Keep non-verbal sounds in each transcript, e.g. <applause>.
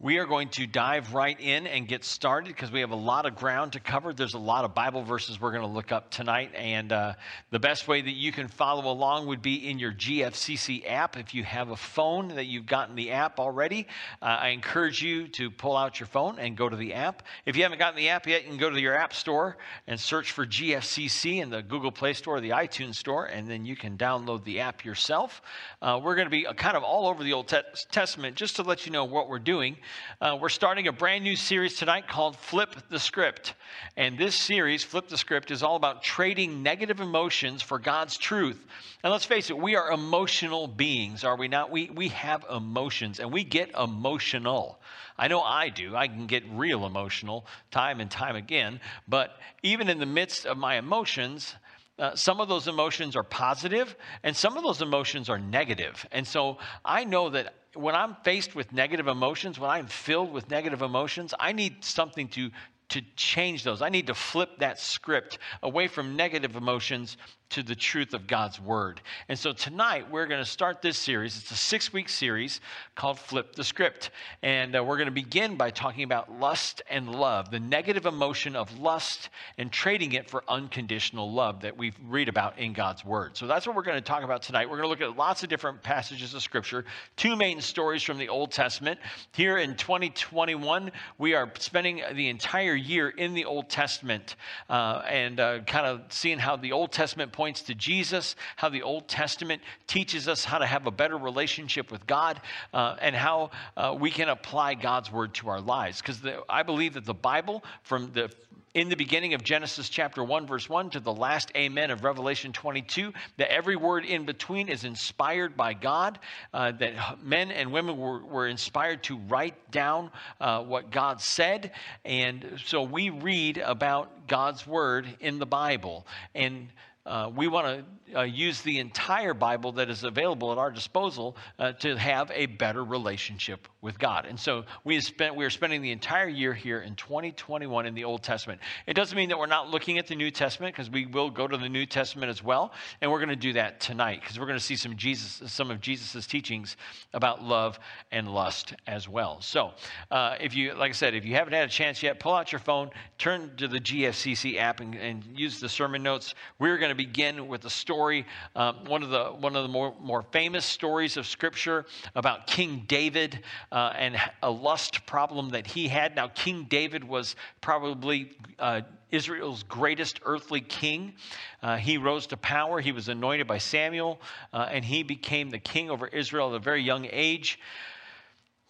We are going to dive right in and get started because we have a lot of ground to cover. There's a lot of Bible verses we're going to look up tonight. And uh, the best way that you can follow along would be in your GFCC app. If you have a phone that you've gotten the app already, uh, I encourage you to pull out your phone and go to the app. If you haven't gotten the app yet, you can go to your app store and search for GFCC in the Google Play Store or the iTunes Store, and then you can download the app yourself. Uh, we're going to be kind of all over the Old Testament just to let you know what we're doing. Uh, we're starting a brand new series tonight called Flip the Script. And this series, Flip the Script, is all about trading negative emotions for God's truth. And let's face it, we are emotional beings, are we not? We, we have emotions and we get emotional. I know I do. I can get real emotional time and time again. But even in the midst of my emotions, uh, some of those emotions are positive and some of those emotions are negative. And so I know that when I'm faced with negative emotions, when I'm filled with negative emotions, I need something to to change those. I need to flip that script away from negative emotions to the truth of God's word. And so tonight we're going to start this series. It's a six week series called Flip the Script. And uh, we're going to begin by talking about lust and love, the negative emotion of lust and trading it for unconditional love that we read about in God's word. So that's what we're going to talk about tonight. We're going to look at lots of different passages of scripture, two main stories from the Old Testament. Here in 2021, we are spending the entire year in the Old Testament uh, and uh, kind of seeing how the Old Testament points to Jesus, how the Old Testament teaches us how to have a better relationship with God, uh, and how uh, we can apply God's word to our lives. Because I believe that the Bible, from the in the beginning of Genesis chapter 1, verse 1 to the last amen of Revelation 22, that every word in between is inspired by God, uh, that men and women were, were inspired to write down uh, what God said. And so we read about God's word in the Bible. And uh, we want to uh, use the entire Bible that is available at our disposal uh, to have a better relationship with God. And so we, spent, we are spending the entire year here in 2021 in the Old Testament. It doesn't mean that we're not looking at the New Testament because we will go to the New Testament as well. And we're going to do that tonight because we're going to see some, Jesus, some of Jesus' teachings about love and lust as well. So uh, if you, like I said, if you haven't had a chance yet, pull out your phone, turn to the GFCC app and, and use the sermon notes. We're going to begin with a story um, one of the, one of the more, more famous stories of Scripture about King David uh, and a lust problem that he had. Now, King David was probably uh, Israel's greatest earthly king. Uh, he rose to power. He was anointed by Samuel, uh, and he became the king over Israel at a very young age.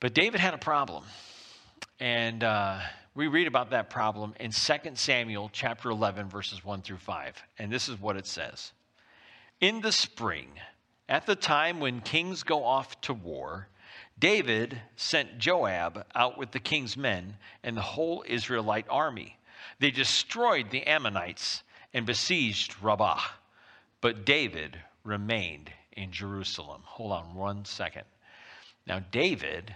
But David had a problem. And uh, we read about that problem in 2 Samuel chapter 11, verses 1 through 5. And this is what it says in the spring, at the time when kings go off to war, David sent Joab out with the king's men and the whole Israelite army. They destroyed the Ammonites and besieged Rabbah. But David remained in Jerusalem. Hold on one second. Now, David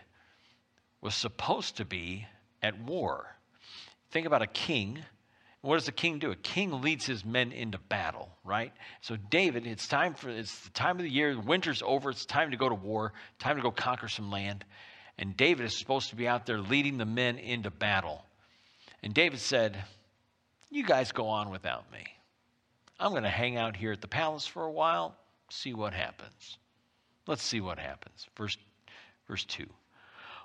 was supposed to be at war. Think about a king what does the king do? A king leads his men into battle, right? So David, it's time for it's the time of the year, winter's over, it's time to go to war, time to go conquer some land. And David is supposed to be out there leading the men into battle. And David said, You guys go on without me. I'm going to hang out here at the palace for a while, see what happens. Let's see what happens. Verse, verse 2.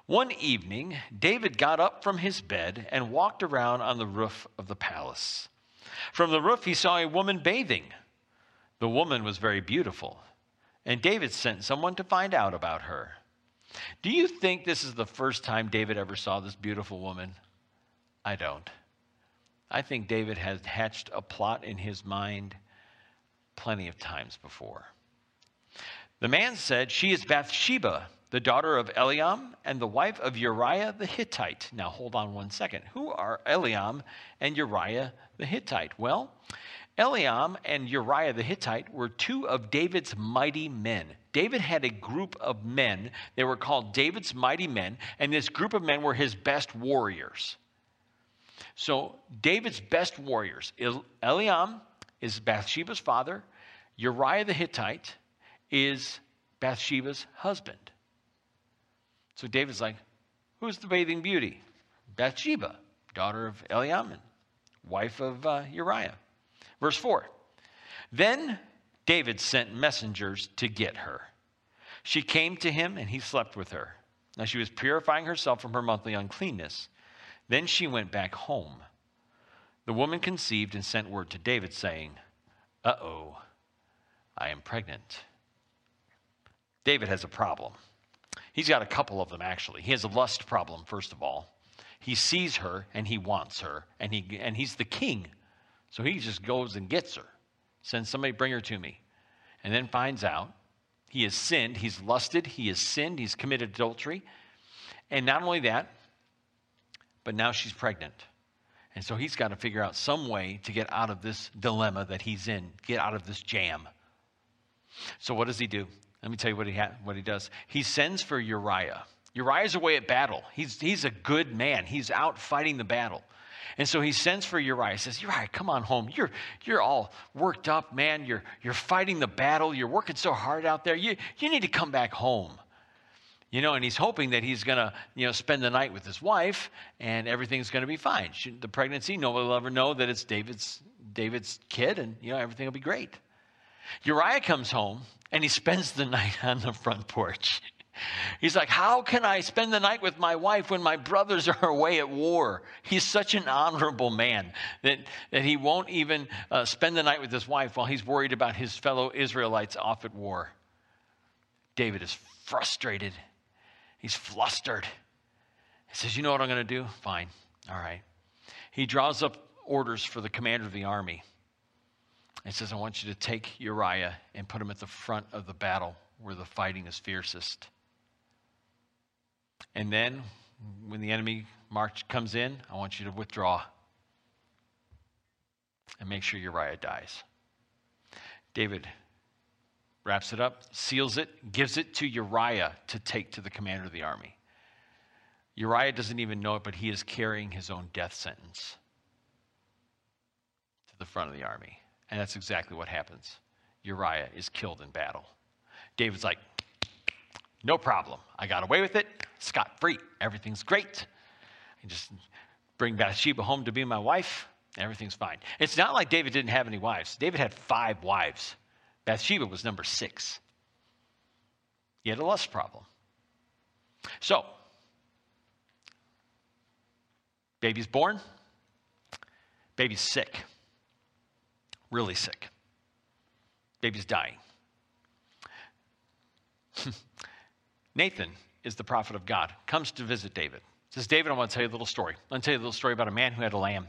One evening, David got up from his bed and walked around on the roof of the palace. From the roof, he saw a woman bathing. The woman was very beautiful, and David sent someone to find out about her. Do you think this is the first time David ever saw this beautiful woman? I don't. I think David has hatched a plot in his mind plenty of times before. The man said, She is Bathsheba the daughter of Eliam and the wife of Uriah the Hittite. Now, hold on one second. Who are Eliam and Uriah the Hittite? Well, Eliam and Uriah the Hittite were two of David's mighty men. David had a group of men. They were called David's mighty men, and this group of men were his best warriors. So, David's best warriors Eliam is Bathsheba's father, Uriah the Hittite is Bathsheba's husband. So David's like, Who's the bathing beauty? Bathsheba, daughter of Eliamin, wife of uh, Uriah. Verse 4 Then David sent messengers to get her. She came to him, and he slept with her. Now she was purifying herself from her monthly uncleanness. Then she went back home. The woman conceived and sent word to David, saying, Uh oh, I am pregnant. David has a problem. He's got a couple of them, actually. He has a lust problem, first of all. He sees her and he wants her, and, he, and he's the king. So he just goes and gets her, sends somebody, bring her to me, and then finds out he has sinned, he's lusted, he has sinned, he's committed adultery. And not only that, but now she's pregnant. And so he's got to figure out some way to get out of this dilemma that he's in, get out of this jam. So what does he do? Let me tell you what he, ha- what he does. He sends for Uriah. Uriah's away at battle. He's, he's a good man. He's out fighting the battle. And so he sends for Uriah. He says, Uriah, come on home. You're, you're all worked up, man. You're, you're fighting the battle. You're working so hard out there. You, you need to come back home. You know, and he's hoping that he's going to, you know, spend the night with his wife and everything's going to be fine. She, the pregnancy, nobody will ever know that it's David's, David's kid and, you know, everything will be great. Uriah comes home and he spends the <laughs> night on the front porch. He's like, How can I spend the night with my wife when my brothers are <laughs> away at war? He's such an honorable man that, that he won't even uh, spend the night with his wife while he's worried about his fellow Israelites off at war. David is frustrated, he's flustered. He says, You know what I'm going to do? Fine. All right. He draws up orders for the commander of the army. He says, I want you to take Uriah and put him at the front of the battle where the fighting is fiercest. And then, when the enemy march comes in, I want you to withdraw and make sure Uriah dies. David wraps it up, seals it, gives it to Uriah to take to the commander of the army. Uriah doesn't even know it, but he is carrying his own death sentence to the front of the army. And that's exactly what happens. Uriah is killed in battle. David's like, no problem. I got away with it. Scot free. Everything's great. I just bring Bathsheba home to be my wife. Everything's fine. It's not like David didn't have any wives. David had five wives. Bathsheba was number six. He had a lust problem. So, baby's born, baby's sick, really sick, baby's dying. <laughs> Nathan is the prophet of God, comes to visit David. Says, David, I want to tell you a little story. I want to tell you a little story about a man who had a lamb.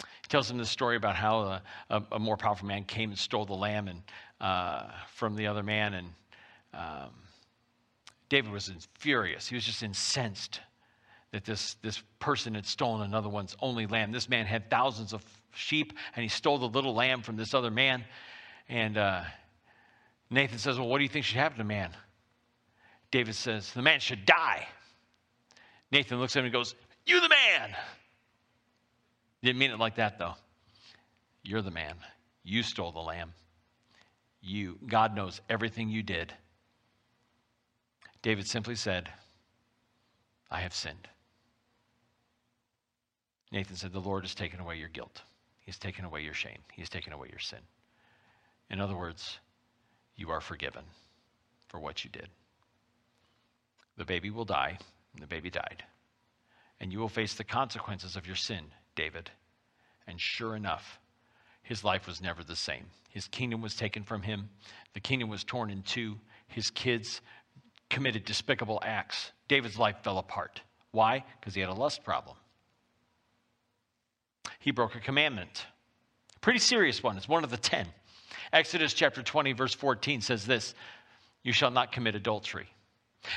He tells him this story about how a, a, a more powerful man came and stole the lamb and, uh, from the other man. And um, David was furious. He was just incensed that this, this person had stolen another one's only lamb. This man had thousands of sheep, and he stole the little lamb from this other man. And uh, Nathan says, Well, what do you think should happen to man? David says, The man should die. Nathan looks at him and goes, You the man. Didn't mean it like that, though. You're the man. You stole the lamb. You, God knows everything you did. David simply said, I have sinned. Nathan said, The Lord has taken away your guilt. He's taken away your shame. He's taken away your sin. In other words, you are forgiven for what you did. The baby will die, and the baby died. And you will face the consequences of your sin, David. And sure enough, his life was never the same. His kingdom was taken from him, the kingdom was torn in two. His kids committed despicable acts. David's life fell apart. Why? Because he had a lust problem. He broke a commandment. Pretty serious one. It's one of the ten. Exodus chapter 20, verse 14 says this You shall not commit adultery.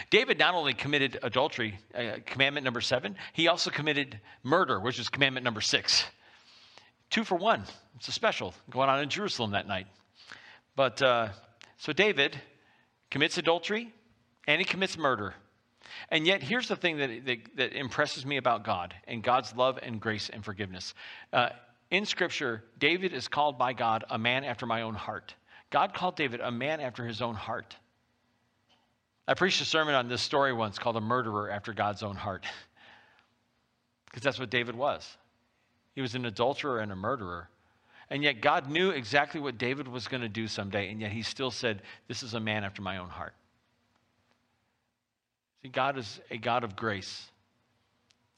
David not only committed adultery, uh, commandment number seven, he also committed murder, which is commandment number six. Two for one. It's a special going on in Jerusalem that night. But uh, so David commits adultery and he commits murder. And yet, here's the thing that, that, that impresses me about God and God's love and grace and forgiveness. Uh, in Scripture, David is called by God a man after my own heart. God called David a man after his own heart. I preached a sermon on this story once called A Murderer After God's Own Heart. <laughs> Because that's what David was. He was an adulterer and a murderer. And yet God knew exactly what David was going to do someday, and yet he still said, This is a man after my own heart. See, God is a God of grace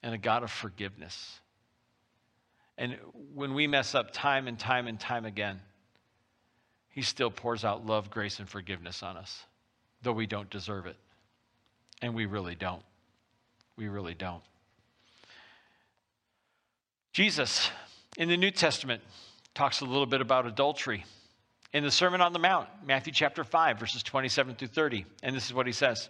and a God of forgiveness. And when we mess up time and time and time again, He still pours out love, grace, and forgiveness on us, though we don't deserve it. And we really don't. We really don't. Jesus in the New Testament talks a little bit about adultery. In the Sermon on the Mount, Matthew chapter 5, verses 27 through 30, and this is what he says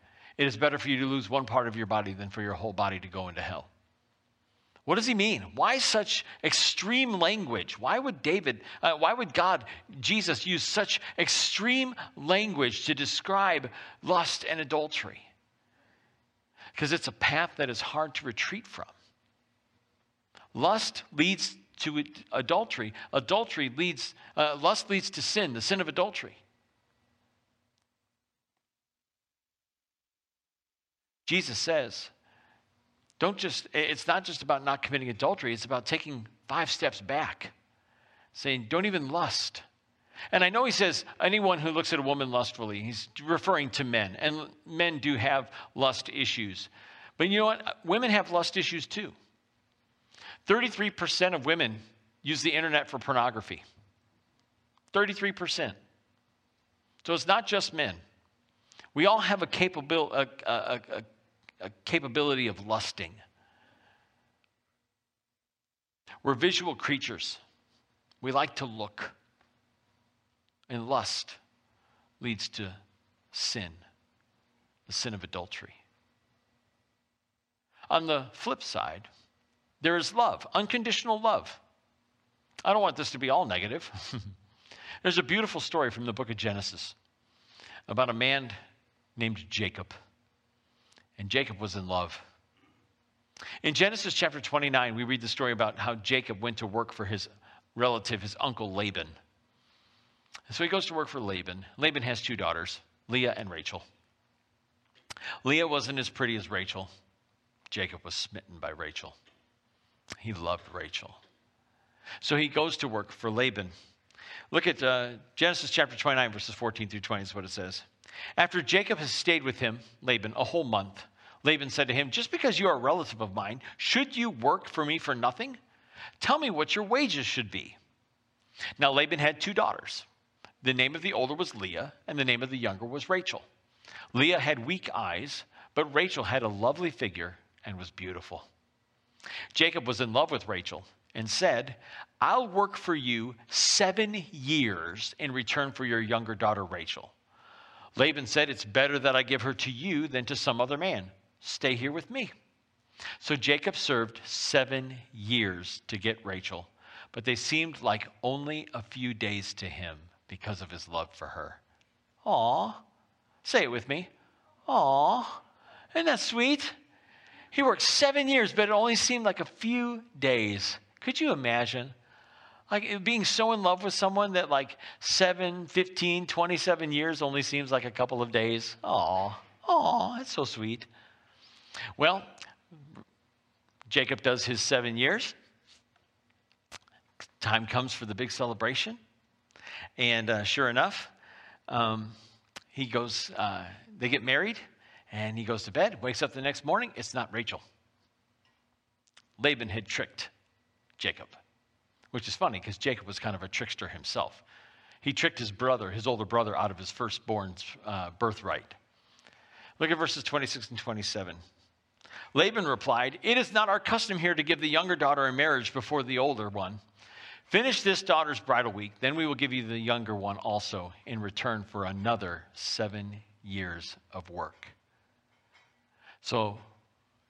It is better for you to lose one part of your body than for your whole body to go into hell. What does he mean? Why such extreme language? Why would David, uh, why would God, Jesus, use such extreme language to describe lust and adultery? Because it's a path that is hard to retreat from. Lust leads to adultery. Adultery leads, uh, lust leads to sin, the sin of adultery. Jesus says, don't just, it's not just about not committing adultery, it's about taking five steps back, saying, don't even lust. And I know he says, anyone who looks at a woman lustfully, he's referring to men, and men do have lust issues. But you know what? Women have lust issues too. 33% of women use the internet for pornography. 33%. So it's not just men. We all have a, capabil- a, a, a, a capability of lusting. We're visual creatures. We like to look. And lust leads to sin, the sin of adultery. On the flip side, there is love, unconditional love. I don't want this to be all negative. <laughs> There's a beautiful story from the book of Genesis about a man named Jacob. And Jacob was in love. In Genesis chapter 29, we read the story about how Jacob went to work for his relative, his uncle Laban. So he goes to work for Laban. Laban has two daughters, Leah and Rachel. Leah wasn't as pretty as Rachel. Jacob was smitten by Rachel. He loved Rachel. So he goes to work for Laban. Look at uh, Genesis chapter 29, verses 14 through 20 is what it says. After Jacob has stayed with him, Laban, a whole month, Laban said to him, Just because you are a relative of mine, should you work for me for nothing? Tell me what your wages should be. Now Laban had two daughters. The name of the older was Leah, and the name of the younger was Rachel. Leah had weak eyes, but Rachel had a lovely figure and was beautiful. Jacob was in love with Rachel and said, I'll work for you seven years in return for your younger daughter Rachel. Laban said, It's better that I give her to you than to some other man. Stay here with me. So Jacob served seven years to get Rachel, but they seemed like only a few days to him because of his love for her. Aw, say it with me. Aw, isn't that sweet? He worked seven years, but it only seemed like a few days. Could you imagine? Like being so in love with someone that like 7, 15, 27 years only seems like a couple of days. Oh, oh, that's so sweet. Well, Jacob does his seven years. Time comes for the big celebration. And uh, sure enough, um, he goes, uh, they get married. And he goes to bed, wakes up the next morning. It's not Rachel. Laban had tricked Jacob, which is funny because Jacob was kind of a trickster himself. He tricked his brother, his older brother, out of his firstborn's uh, birthright. Look at verses 26 and 27. Laban replied, It is not our custom here to give the younger daughter in marriage before the older one. Finish this daughter's bridal week, then we will give you the younger one also in return for another seven years of work. So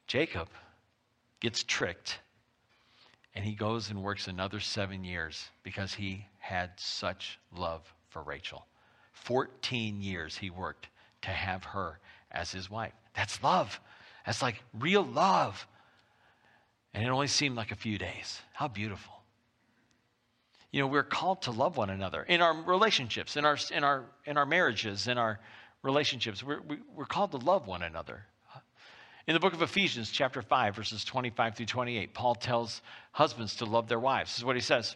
Jacob gets tricked and he goes and works another seven years because he had such love for Rachel. 14 years he worked to have her as his wife. That's love. That's like real love. And it only seemed like a few days. How beautiful. You know, we're called to love one another in our relationships, in our, in our, in our marriages, in our relationships. We're, we're called to love one another. In the book of Ephesians, chapter 5, verses 25 through 28, Paul tells husbands to love their wives. This is what he says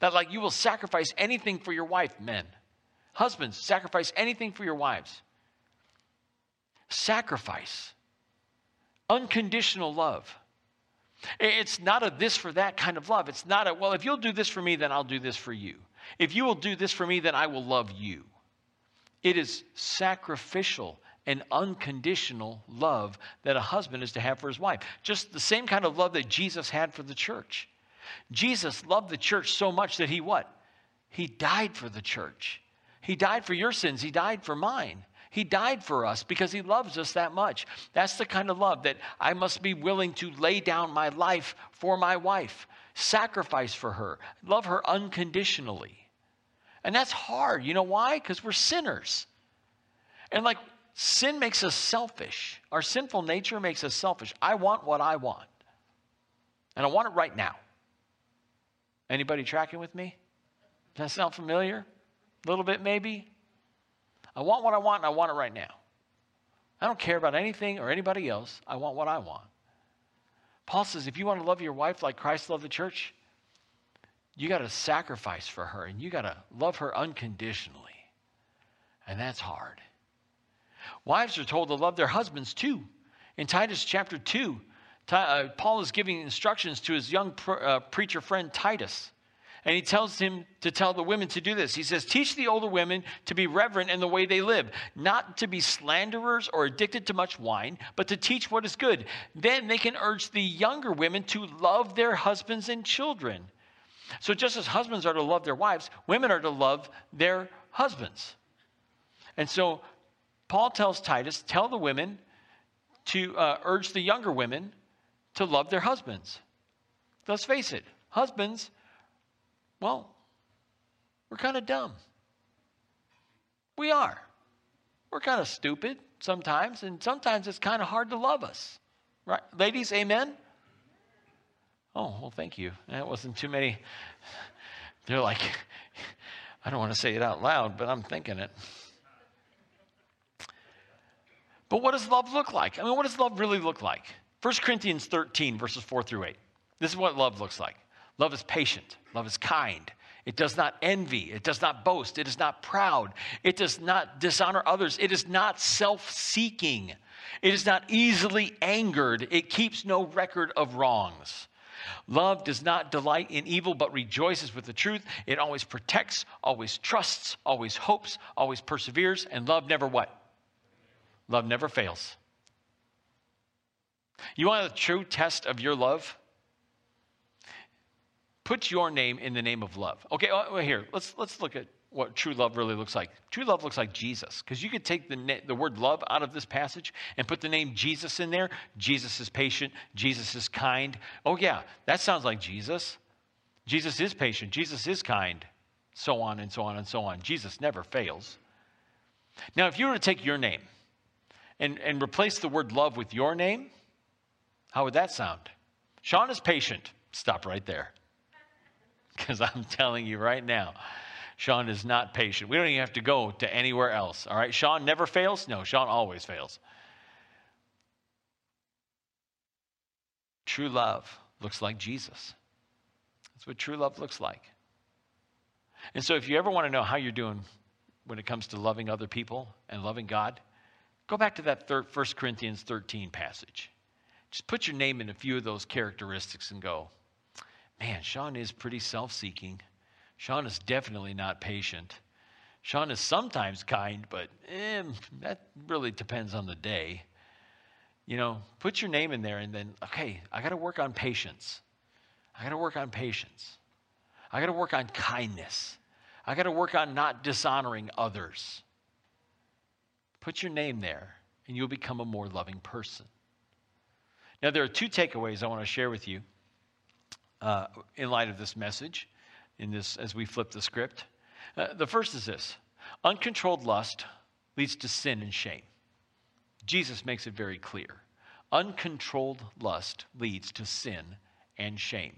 That, like, you will sacrifice anything for your wife, men. Husbands, sacrifice anything for your wives. Sacrifice. Unconditional love. It's not a this for that kind of love. It's not a, well, if you'll do this for me, then I'll do this for you. If you will do this for me, then I will love you. It is sacrificial and unconditional love that a husband is to have for his wife. Just the same kind of love that Jesus had for the church. Jesus loved the church so much that he what? He died for the church. He died for your sins. He died for mine. He died for us because he loves us that much. That's the kind of love that I must be willing to lay down my life for my wife, sacrifice for her, love her unconditionally. And that's hard. You know why? Because we're sinners. And like Sin makes us selfish. Our sinful nature makes us selfish. I want what I want. And I want it right now. Anybody tracking with me? Does that sound familiar? A little bit, maybe? I want what I want, and I want it right now. I don't care about anything or anybody else. I want what I want. Paul says if you want to love your wife like Christ loved the church, you got to sacrifice for her and you got to love her unconditionally. And that's hard. Wives are told to love their husbands too. In Titus chapter 2, uh, Paul is giving instructions to his young uh, preacher friend Titus. And he tells him to tell the women to do this. He says, Teach the older women to be reverent in the way they live, not to be slanderers or addicted to much wine, but to teach what is good. Then they can urge the younger women to love their husbands and children. So, just as husbands are to love their wives, women are to love their husbands. And so, Paul tells Titus, tell the women to uh, urge the younger women to love their husbands. Let's face it, husbands, well, we're kind of dumb. We are. We're kind of stupid sometimes, and sometimes it's kind of hard to love us. Right? Ladies, amen? Oh, well, thank you. That wasn't too many. They're like, <laughs> I don't want to say it out loud, but I'm thinking it. But what does love look like? I mean, what does love really look like? 1 Corinthians 13, verses 4 through 8. This is what love looks like love is patient, love is kind. It does not envy. It does not boast. It is not proud. It does not dishonor others. It is not self seeking. It is not easily angered. It keeps no record of wrongs. Love does not delight in evil, but rejoices with the truth. It always protects, always trusts, always hopes, always perseveres, and love never what? Love never fails. You want a true test of your love? Put your name in the name of love. Okay, uh, here, let's, let's look at what true love really looks like. True love looks like Jesus, because you could take the, the word love out of this passage and put the name Jesus in there. Jesus is patient, Jesus is kind. Oh, yeah, that sounds like Jesus. Jesus is patient, Jesus is kind, so on and so on and so on. Jesus never fails. Now, if you were to take your name, and, and replace the word love with your name, how would that sound? Sean is patient. Stop right there. <laughs> Because I'm telling you right now, Sean is not patient. We don't even have to go to anywhere else. All right? Sean never fails? No, Sean always fails. True love looks like Jesus. That's what true love looks like. And so, if you ever want to know how you're doing when it comes to loving other people and loving God, Go back to that 1 Corinthians 13 passage. Just put your name in a few of those characteristics and go, man, Sean is pretty self seeking. Sean is definitely not patient. Sean is sometimes kind, but eh, that really depends on the day. You know, put your name in there and then, okay, I got to work on patience. I got to work on patience. I got to work on kindness. I got to work on not dishonoring others. Put your name there, and you'll become a more loving person. Now, there are two takeaways I want to share with you uh, in light of this message, in this as we flip the script. Uh, the first is this: uncontrolled lust leads to sin and shame. Jesus makes it very clear. Uncontrolled lust leads to sin and shame.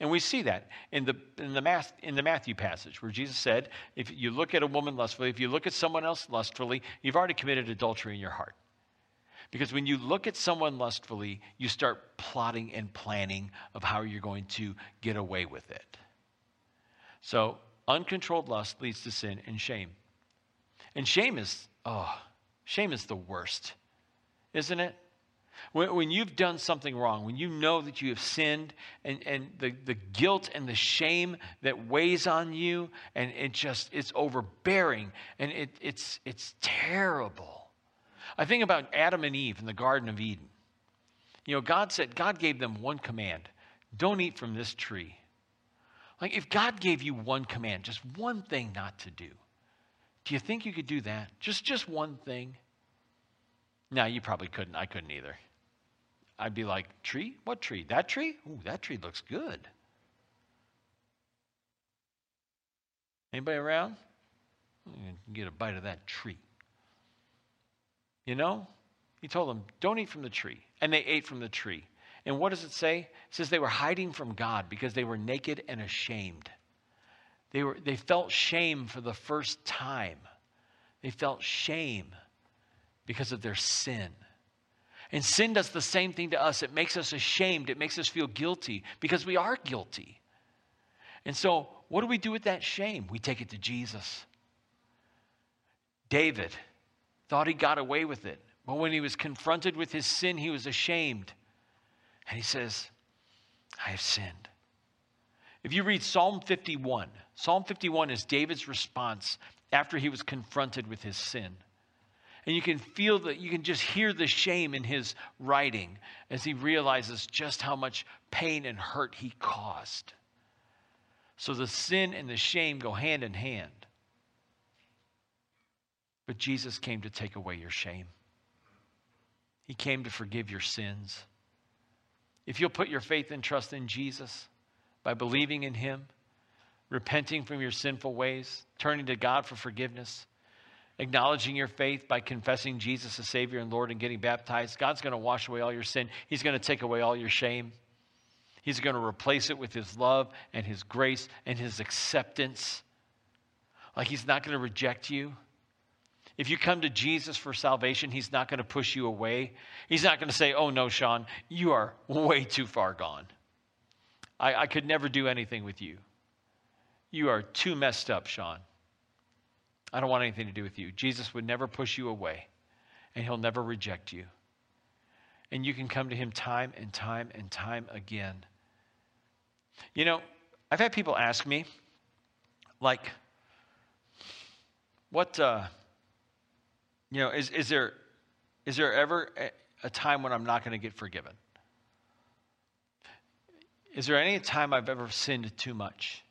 And we see that in the, in, the in the Matthew passage where Jesus said, if you look at a woman lustfully, if you look at someone else lustfully, you've already committed adultery in your heart. Because when you look at someone lustfully, you start plotting and planning of how you're going to get away with it. So, uncontrolled lust leads to sin and shame. And shame is, oh, shame is the worst, isn't it? When, when, you've done something wrong, when you know that you have sinned, and, and the, the guilt and the shame that weighs on you, and it just, it's overbearing, and it, it's, it's terrible. I think about Adam and Eve in the Garden of Eden. You know, God said, God gave them one command don't eat from this tree. Like, if God gave you one command, just one thing not to do, do you think you could do that? Just, just one thing? No, you probably couldn't. I couldn't either. I'd be like, tree? What tree? That tree? Ooh, that tree looks good. Anybody around? Get a bite of that tree. You know? He told them, don't eat from the tree. And they ate from the tree. And what does it say? It says they were hiding from God because they were naked and ashamed. They, were, they felt shame for the first time. They felt shame because of their sin. And sin does the same thing to us. It makes us ashamed. It makes us feel guilty because we are guilty. And so, what do we do with that shame? We take it to Jesus. David, thought he got away with it. But when he was confronted with his sin, he was ashamed. And he says, I have sinned. If you read Psalm 51, Psalm 51 is David's response after he was confronted with his sin. And you can feel that, you can just hear the shame in his writing as he realizes just how much pain and hurt he caused. So the sin and the shame go hand in hand. But Jesus came to take away your shame. He came to forgive your sins. If you'll put your faith and trust in Jesus by believing in Him, repenting from your sinful ways, turning to God for forgiveness, acknowledging your faith by confessing Jesus as Savior and Lord and getting baptized, God's going to wash away all your sin. He's going to take away all your shame. He's going to replace it with His love and His grace and His acceptance. Like He's not going to reject you. If you come to Jesus for salvation, He's not going to push you away. He's not going to say, Oh, no, Sean, you are way too far gone. I, I could never do anything with you. You are too messed up, Sean. I don't want anything to do with you. Jesus would never push you away, and He'll never reject you. And you can come to Him time and time and time again. You know, I've had people ask me, like, what, uh, you know, is, is, there, is there ever a, time when I'm not going to get forgiven? Is there any time I've ever sinned too much?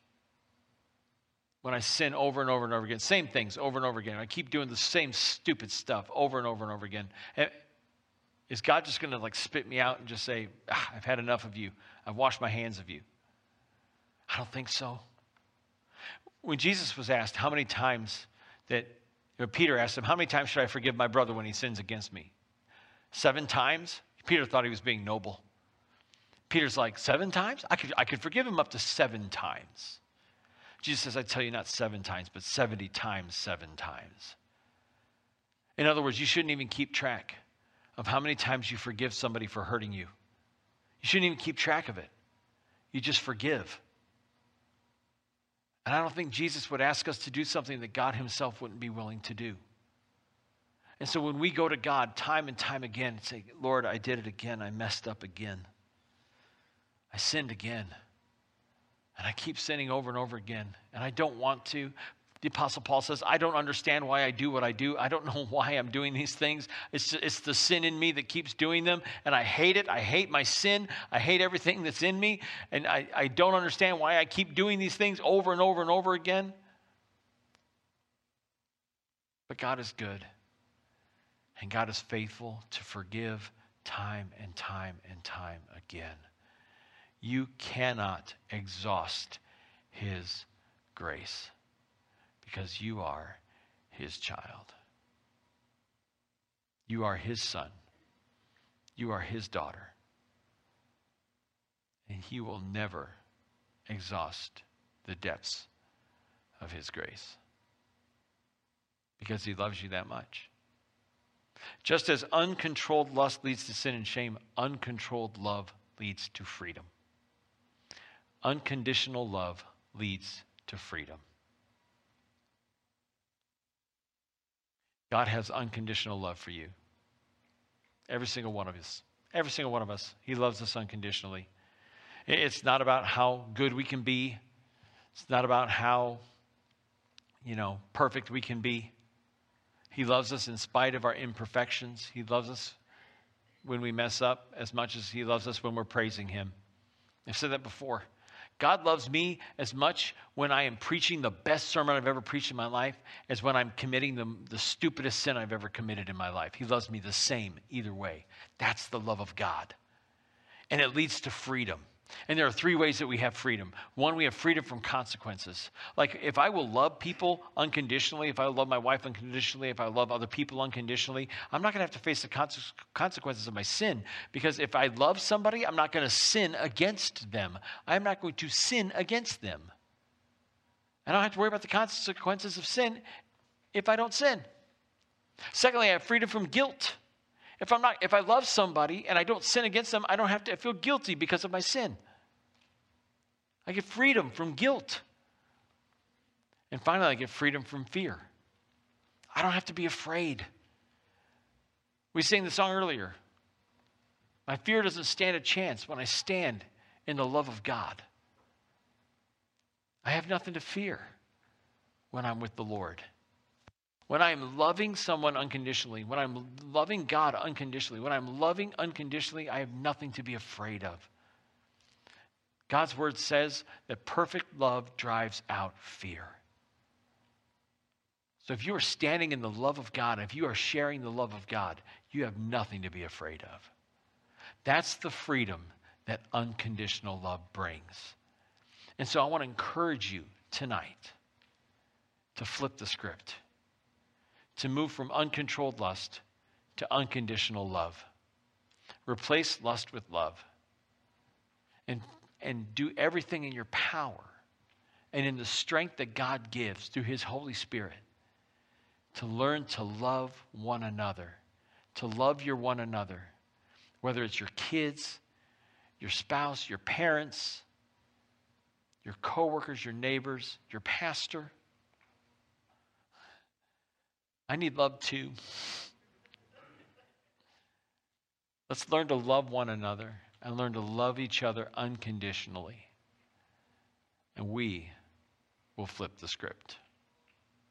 When I sin over and over and over again, same things over and over again. I keep doing the same stupid stuff over and over and over again. Is God just going to like spit me out and just say, ah, I've had enough of you. I've washed my hands of you? I don't think so. When Jesus was asked how many times that you know, Peter asked him, How many times should I forgive my brother when he sins against me? Seven times? Peter thought he was being noble. Peter's like, Seven times? I could, I could forgive him up to seven times. Jesus says, I tell you, not seven times, but 70 times seven times. In other words, you shouldn't even keep track of how many times you forgive somebody for hurting you. You shouldn't even keep track of it. You just forgive. And I don't think Jesus would ask us to do something that God Himself wouldn't be willing to do. And so when we go to God time and time again and say, Lord, I did it again, I messed up again, I sinned again, and I keep sinning over and over again, and I don't want to. The Apostle Paul says, I don't understand why I do what I do. I don't <laughs> know why I'm doing these things. It's, it's the sin in me that keeps doing them, and I hate it. I hate my sin. I hate everything that's in me, and I, I don't understand why I keep doing these things over and over and over again. But God is good. And God is faithful to forgive time and time and time again. You cannot exhaust His grace because you are His child. You are His son. You are His daughter. And He will never exhaust the depths of His grace because He loves you that much. Just as uncontrolled lust leads to sin and shame, uncontrolled love leads to freedom. Unconditional love leads to freedom. God has unconditional love for you. Every single one of us. Every single one of us. He loves us unconditionally. It's not about how good we can be. It's not about how, you know, perfect we can be. He loves us in spite of our imperfections. He loves us when we mess up as much as He loves us when we're praising Him. I've said that before. God loves me as much when I am preaching the best sermon I've ever preached in my life as when I'm committing the, the stupidest sin I've ever committed in my life. He loves me the same either way. That's the love of God. And it leads to freedom. And there are three ways that we have freedom. One, we have freedom from consequences. Like if I will love people unconditionally, if I love my wife unconditionally, if I love other people unconditionally, I'm not going to have to face the consequences of my sin because if I love somebody, I'm not going to sin against them. I'm not going to sin against them. I don't have to worry about the consequences of sin if I don't sin. Secondly, I have freedom from guilt. If I'm not, if I love somebody and I don't sin against them, I don't have to feel guilty because of my sin. I get freedom from guilt. And finally, I get freedom from fear. I don't have to be afraid. We sang the song earlier. My fear doesn't stand a chance when I stand in the love of God. I have nothing to fear when I'm with the Lord when I'm loving someone unconditionally, when I'm loving God unconditionally, when I'm loving unconditionally, I have nothing to be afraid of. God's word says that perfect love drives out fear. So if you are standing in the love of God, if you are sharing the love of God, you have nothing to be afraid of. That's the freedom that unconditional love brings. And so I want to encourage you tonight to flip the script to move from uncontrolled lust to unconditional love. Replace lust with love. And, and do everything in your power and in the strength that God gives through His Holy Spirit to learn to love one another, to love your one another, whether it's your kids, your spouse, your parents, your coworkers, your neighbors, your pastor I need love too. Let's learn to love one another and learn to love each other unconditionally. And we will flip the script.